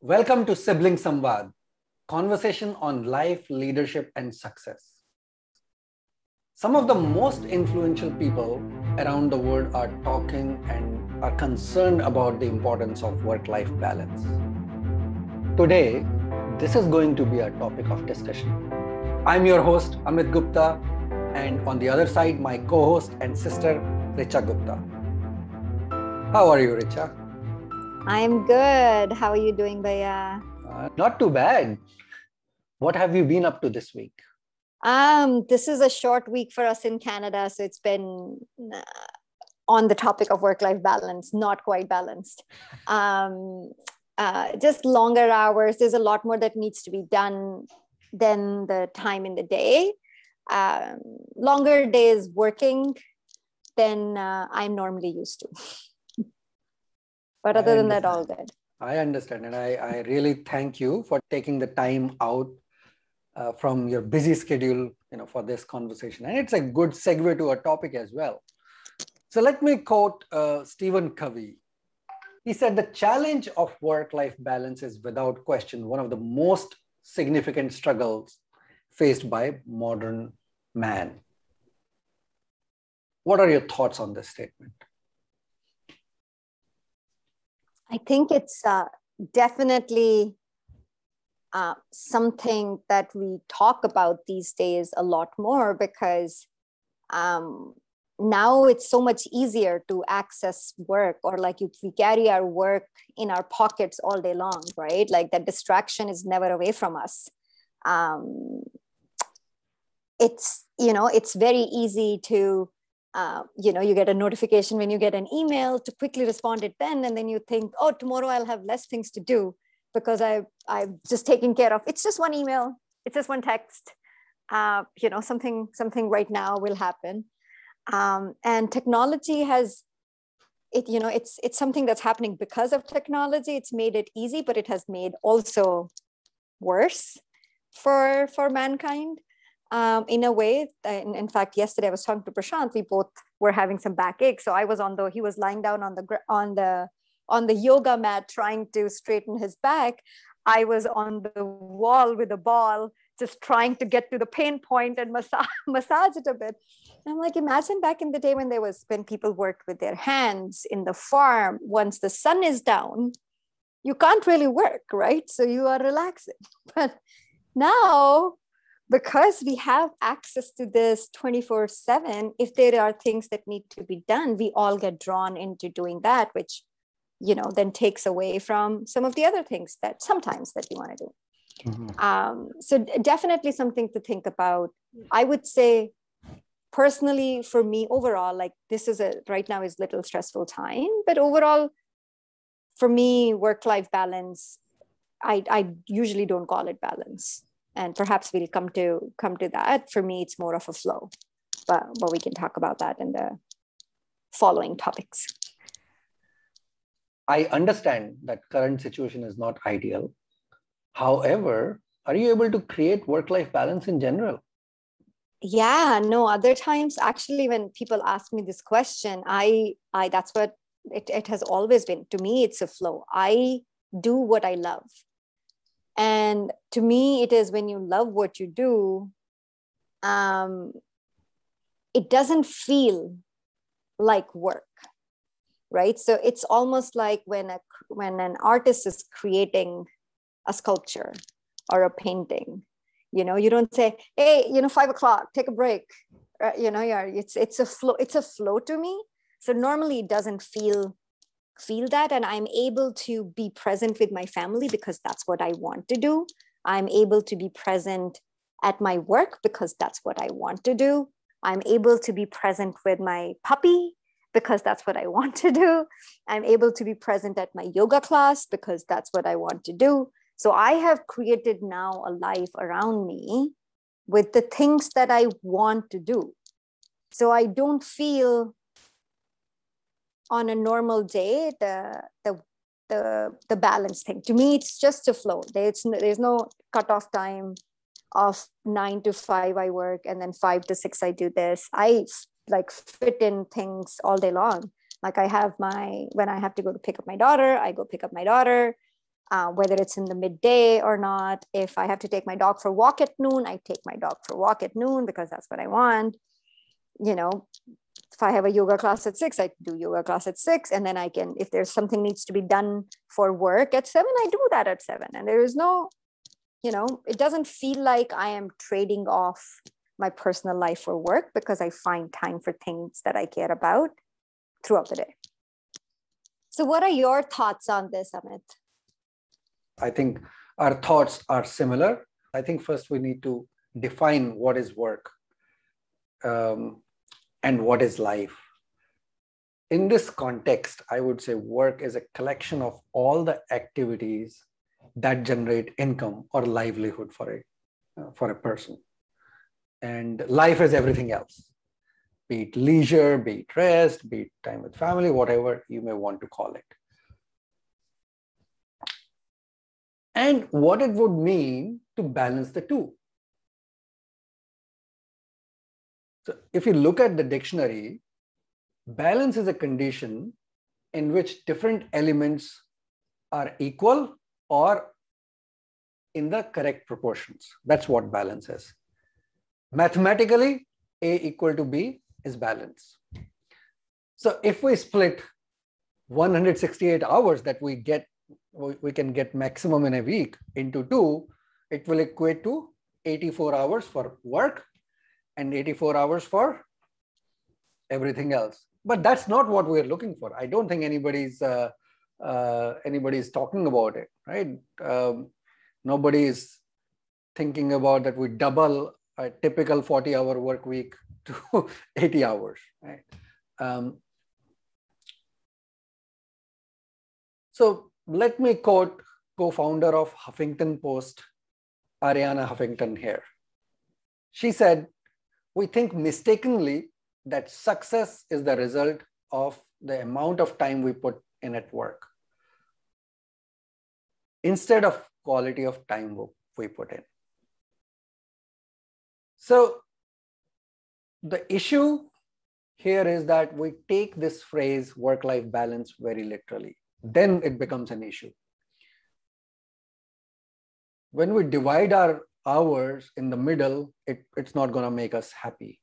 Welcome to Sibling Samvad, conversation on life, leadership, and success. Some of the most influential people around the world are talking and are concerned about the importance of work life balance. Today, this is going to be a topic of discussion. I'm your host, Amit Gupta, and on the other side, my co host and sister, Richa Gupta. How are you, Richa? I'm good. How are you doing, Baya? Uh, not too bad. What have you been up to this week? Um, this is a short week for us in Canada, so it's been uh, on the topic of work-life balance, not quite balanced. Um, uh, just longer hours. There's a lot more that needs to be done than the time in the day. Um, longer days working than uh, I'm normally used to. but other than that all good. I understand and i, I really thank you for taking the time out uh, from your busy schedule you know for this conversation. And it's a good segue to a topic as well. So let me quote uh, stephen covey. He said the challenge of work life balance is without question one of the most significant struggles faced by modern man. What are your thoughts on this statement I think it's uh, definitely uh, something that we talk about these days a lot more because um, now it's so much easier to access work or like we carry our work in our pockets all day long right? Like that distraction is never away from us. Um, it's you know it's very easy to uh, you know you get a notification when you get an email to quickly respond it then and then you think oh tomorrow i'll have less things to do because i i've just taken care of it's just one email it's just one text uh, you know something something right now will happen. Um, and technology has it you know it's it's something that's happening because of technology. It's made it easy but it has made also worse for for mankind um, in a way. In, in, fact, yesterday I was talking to Prashant. We both were having some backache, so I was on the he was lying down on the on the on the yoga mat trying to straighten his back. I was on the wall with a ball, just trying to get to the pain point and massage massage it a bit. And I'm like, imagine back in the day when there was when people worked with their hands in the farm. Once the sun is down, you can't really work, right? So you are relaxing. But now because we have access to this 24 7 if there are things that need to be done we all get drawn into doing that which you know then takes away from some of the other things that sometimes that you want to do. Mm-hmm. um, so definitely something to think about. I would say personally for me overall like this is a right now is little stressful time but overall for me work life balance i i usually don't call it balance and perhaps we'll come to come to that. For me it's more of a flow but but we can talk about that in the following topics. I understand that current situation is not ideal. However are you able to create work life balance in general? Yeah no other times actually when people ask me this question i i that's what it, it has always been. To me it's a flow. I do what i love and to me it is when you love what you do um, it doesn't feel like work right? So it's almost like when a when an artist is creating a sculpture or a painting you know you don't say hey you know five o'clock take a break you know yeah it's it's a flow it's a flow to me. So normally it doesn't feel feel that and i'm able to be present with my family because that's what i want to do. I'm able to be present at my work because that's what i want to do. I'm able to be present with my puppy because that's what i want to do. I'm able to be present at my yoga class because that's what i want to do. So i have created now a life around me with the things that i want to do. So i don't feel on a normal day the the the the balance thing to me it's just a flow there's no, there's no cutoff time of nine to five i work and then five to six i do this i like fit in things all day long like i have my when i have to go to pick up my daughter i go pick up my daughter uh, whether it's in the midday or not. If I have to take my dog for a walk at noon, I take my dog for a walk at noon because that's what I want. You know, if I have a yoga class at six, I do yoga class at six. And then I can, if there's something needs to be done for work at seven, I do that at seven. And there is no, you know, it doesn't feel like I am trading off my personal life for work because I find time for things that I care about throughout the day. So, what are your thoughts on this, Amit? I think our thoughts are similar. I think first we need to define what is work um, and what is life. In this context, I would say work is a collection of all the activities that generate income or livelihood for a, uh, for a person. And life is everything else be it leisure, be it rest, be it time with family, whatever you may want to call it. And what it would mean to balance the two. So if you look at the dictionary, balance is a condition in which different elements are equal or in the correct proportions. That's what balance is. Mathematically, A equal to B is balance. So if we split 168 hours that we get, we can get maximum in a week into two, it will equate to 84 hours for work and 84 hours for everything else. But that's not what we're looking for. I don't think anybody's uh, uh, anybody's talking about it, right? Um, nobody is thinking about that we double a typical 40 hour work week to 80 hours, right? Um, so let me quote co-founder of Huffington Post, Arianna Huffington here. She said, we think mistakenly that success is the result of the amount of time we put in at work instead of quality of time we put in. So the issue here is that we take this phrase work life balance very literally. Then it becomes an issue. When we divide our hours in the middle, it, it's not going to make us happy.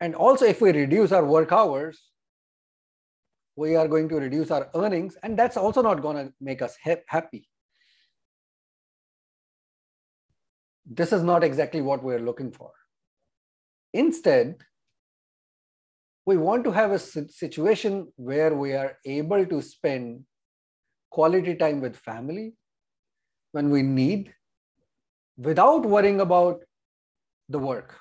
And also, if we reduce our work hours, we are going to reduce our earnings, and that's also not going to make us ha- happy. This is not exactly what we're looking for. Instead, we want to have a situation where we are able to spend quality time with family when we need without worrying about the work.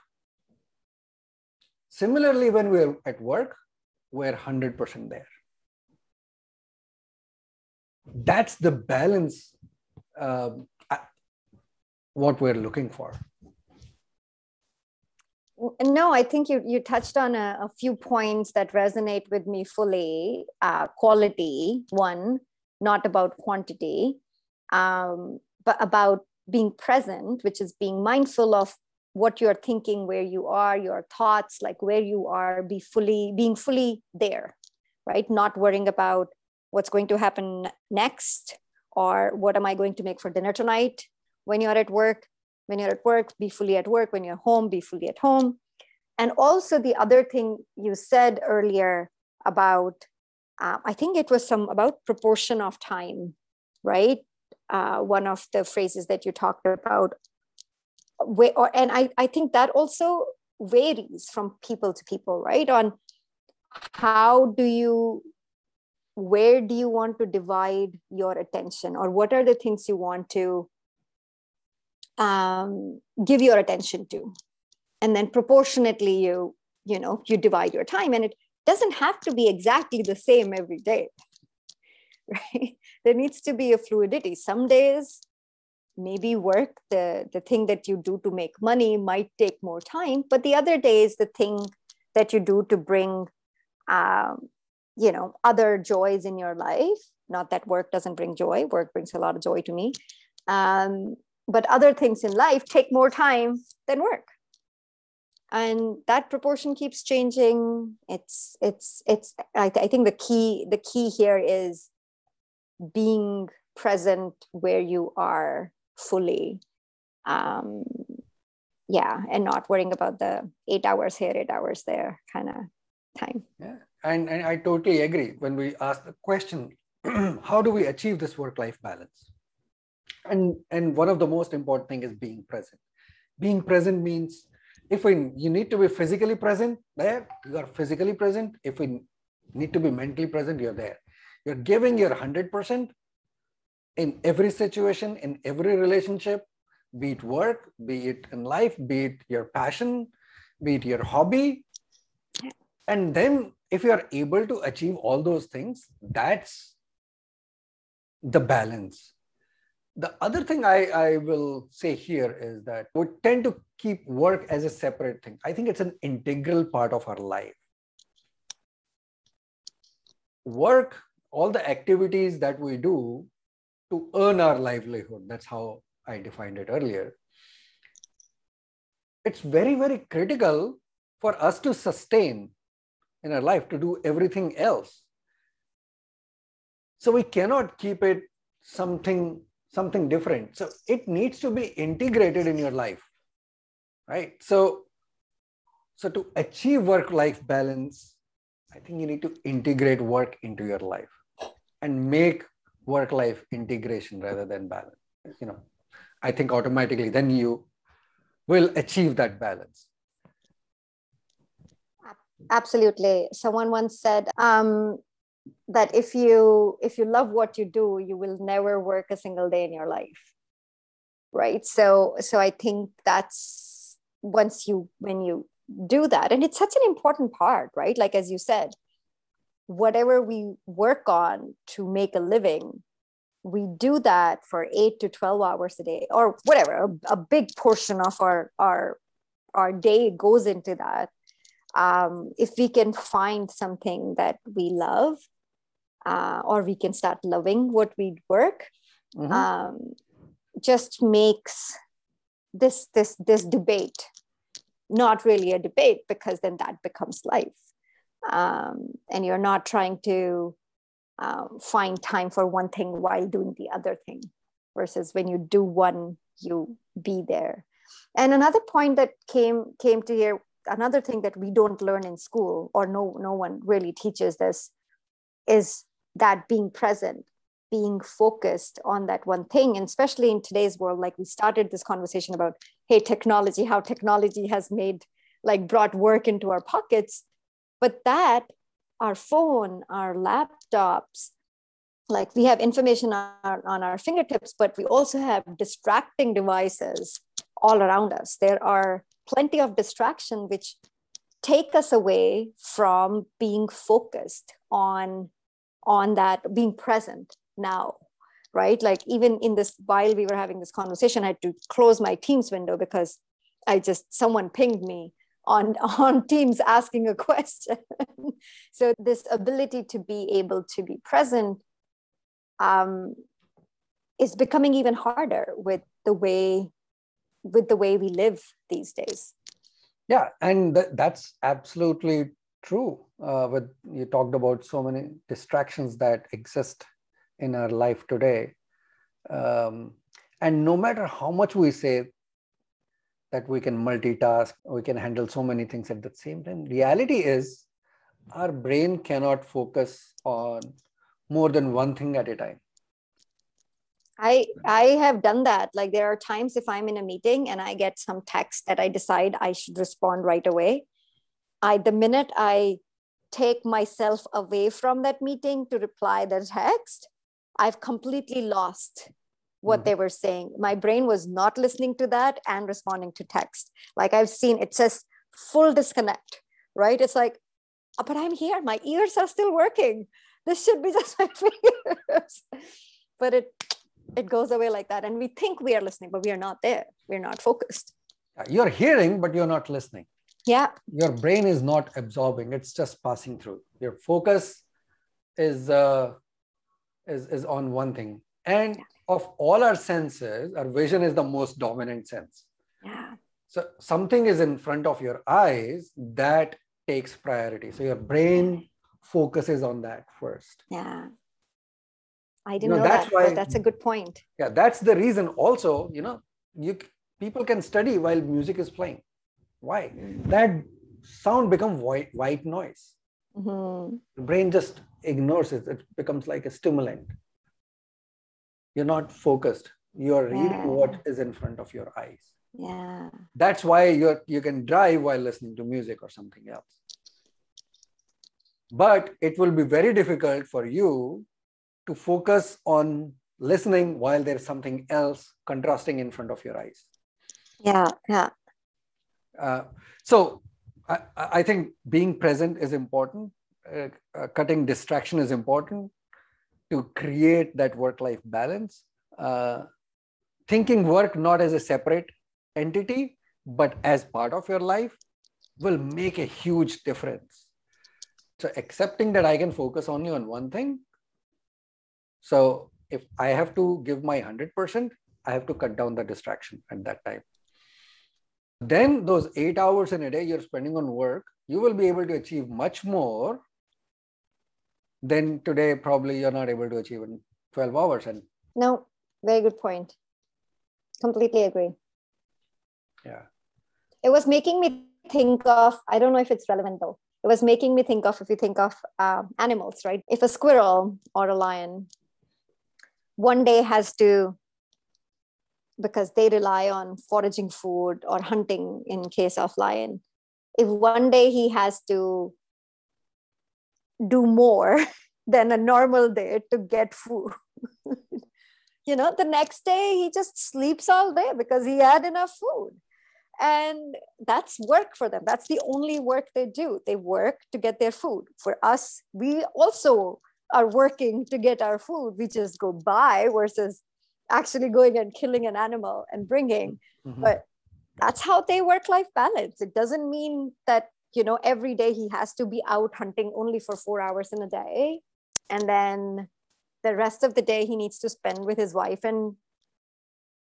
Similarly, when we're at work, we're 100% there. That's the balance, uh, what we're looking for no i think you you touched on a, a few points that resonate with me fully uh, quality one not about quantity um, but about being present which is being mindful of what you're thinking where you are your thoughts like where you are be fully being fully there right not worrying about what's going to happen next or what am i going to make for dinner tonight when you're at work when you're at work, be fully at work. When you're home, be fully at home. And also, the other thing you said earlier about, uh, I think it was some about proportion of time, right? Uh, one of the phrases that you talked about. Or, and I, I think that also varies from people to people, right? On how do you where do you want to divide your attention or what are the things you want to um, give your attention to and then proportionately you you know you divide your time and it doesn't have to be exactly the same every day right? There needs to be a fluidity. Some days maybe work the the thing that you do to make money might take more time but the other days the thing that you do to bring um, you know other joys in your life not that work doesn't bring joy work brings a lot of joy to me um, but other things in life take more time than work. And that proportion keeps changing. It's it's it's I, th- I think the key the key here is being present where you are fully um, yeah and not worrying about the eight hours here eight hours there kind of time. Yeah and, and i totally agree. When we ask the question how do we achieve this work life balance? And and one of the most important thing is being present. Being present means if we you need to be physically present there you are physically present. If we need to be mentally present you're there you're giving your 100% in every situation in every relationship be it work be it in life be it your passion be it your hobby and then if you are able to achieve all those things that's the balance the other thing I, I will say here is that we tend to keep work as a separate thing. I think it's an integral part of our life. Work, all the activities that we do to earn our livelihood, that's how I defined it earlier. It's very, very critical for us to sustain in our life to do everything else. So we cannot keep it something something different. So it needs to be integrated in your life, right? So, so to achieve work-life balance, I think you need to integrate work into your life and make work-life integration rather than balance. You know, I think automatically then you will achieve that balance. Absolutely. Someone once said, um, that if you if you love what you do you will never work a single day in your life right so so i think that's once you when you do that and it's such an important part right like as you said whatever we work on to make a living we do that for 8 to 12 hours a day or whatever. A, a big portion of our our our day goes into that. Um, if we can find something that we love uh, or we can start loving what we work mm-hmm. um, just makes this this this debate not really a debate because then that becomes life um, and you're not trying to um, find time for one thing while doing the other thing versus when you do one you be there. And another point that came came to here another thing that we don't learn in school or no no one really teaches this is that being present being focused on that one thing. And especially in today's world like we started this conversation about hey technology how technology has made like brought work into our pockets but that our phone our laptops like we have information on on our fingertips but we also have distracting devices all around us. There are plenty of distraction which take us away from being focused on on that being present now right? Like even in this while we were having this conversation i had to close my teams window because i just someone pinged me on on teams asking a question. So this ability to be able to be present um, is becoming even harder with the way with the way we live these days. Yeah and th- that's absolutely true. Uh, with you talked about so many distractions that exist in our life today. Um, and no matter how much we say that we can multitask we can handle so many things at the same time. Reality is our brain cannot focus on more than one thing at a time. I i have done that. Like there are times if i'm in a meeting and i get some text that i decide i should respond right away I the minute I take myself away from that meeting to reply the text, I've completely lost what mm they were saying. My brain was not listening to that and responding to text. Like I've seen it says full disconnect, right? It's like, oh, but I'm here. My ears are still working. This should be just my fingers. but it it goes away like that. And we think we are listening, but we are not there. We're not focused. You're hearing, but you're not listening yeah your brain is not absorbing it's just passing through your focus is uh, is is on one thing and yeah. Of all our senses our vision is the most dominant sense yeah so something is in front of your eyes that takes priority so your brain focuses on that first yeah I didn't No, know that's that. why- but that's a good point. Yeah, that's the reason. Also, you know, you people can study while music is playing. Why? That sound become white white noise. Mhm. The brain just ignores it. It becomes like a stimulant. You're not focused. You're reading what Yeah. is in front of your eyes. Yeah. That's why you're you can drive while listening to music or something else. But it will be very difficult for you to focus on listening while there's something else contrasting in front of your eyes. Yeah. Yeah. Uh, so I, I think being present is important. Uh, uh, cutting distraction is important to create that work-life balance. Uh, thinking work not as a separate entity, but as part of your life will make a huge difference. So accepting that I can focus only on one thing. So if I have to give my 100%, I have to cut down the distraction at that time then those eight hours in a day you're spending on work, you will be able to achieve much more than today. Probably you're not able to achieve in 12 hours. And No, very good point. Completely agree. yeah, It was making me think of, I don't know if it's relevant though. It was making me think of if you think of uh, animals, right? If a squirrel or a lion one day has to, because they rely on foraging food or hunting in case of lion, if one day he has to do more than a normal day to get food, you know, the next day he just sleeps all day because he had enough food. And that's work for them. That's the only work they do. They work to get their food. For us we also are working to get our food. We just go buy versus actually going and killing an animal and bringing. Mhm. but that's how they work life balance. It doesn't mean that you know every day he has to be out hunting only for 4 hours in a day and then the rest of the day he needs to spend with his wife and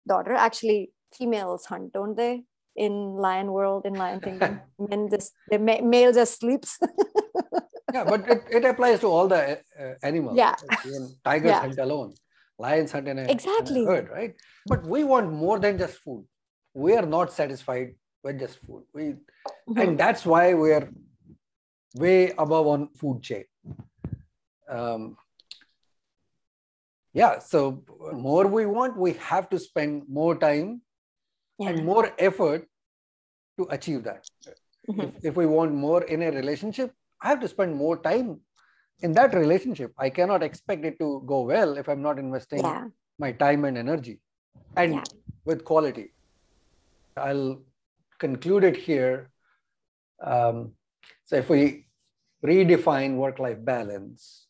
daughter actually females hunt don't they in lion world in lion kingdom men just the ma- male just sleeps yeah, but it, it applies to all the uh, animals. Yeah. Even tigers Yeah. hunt alone, lions hunt in a, in a Exactly. herd, right? But we want more than just food. We are not satisfied with just food. We Mhm. and that's why we're way above on food chain um, yeah so more we want we have to spend more time yeah. and more effort to achieve that Mhm. if, if we want more in a relationship i have to spend more time in that relationship i cannot expect it to go well if i'm not investing yeah my time and energy and Yeah. with quality. I'll conclude it here. Um, so, if we redefine work life balance,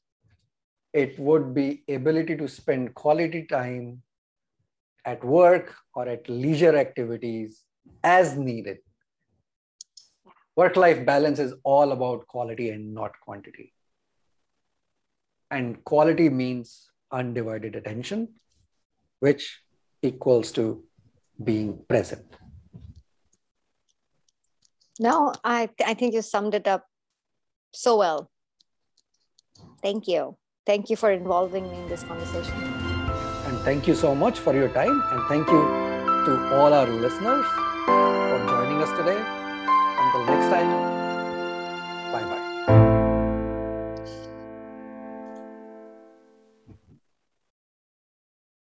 it would be ability to spend quality time at work or at leisure activities as needed. Work life balance is all about quality and not quantity. And quality means undivided attention, which equals to being present. No i i think you summed it up so well thank you thank you for involving me in this conversation And thank you so much for your time. And thank you to all our listeners for joining us today.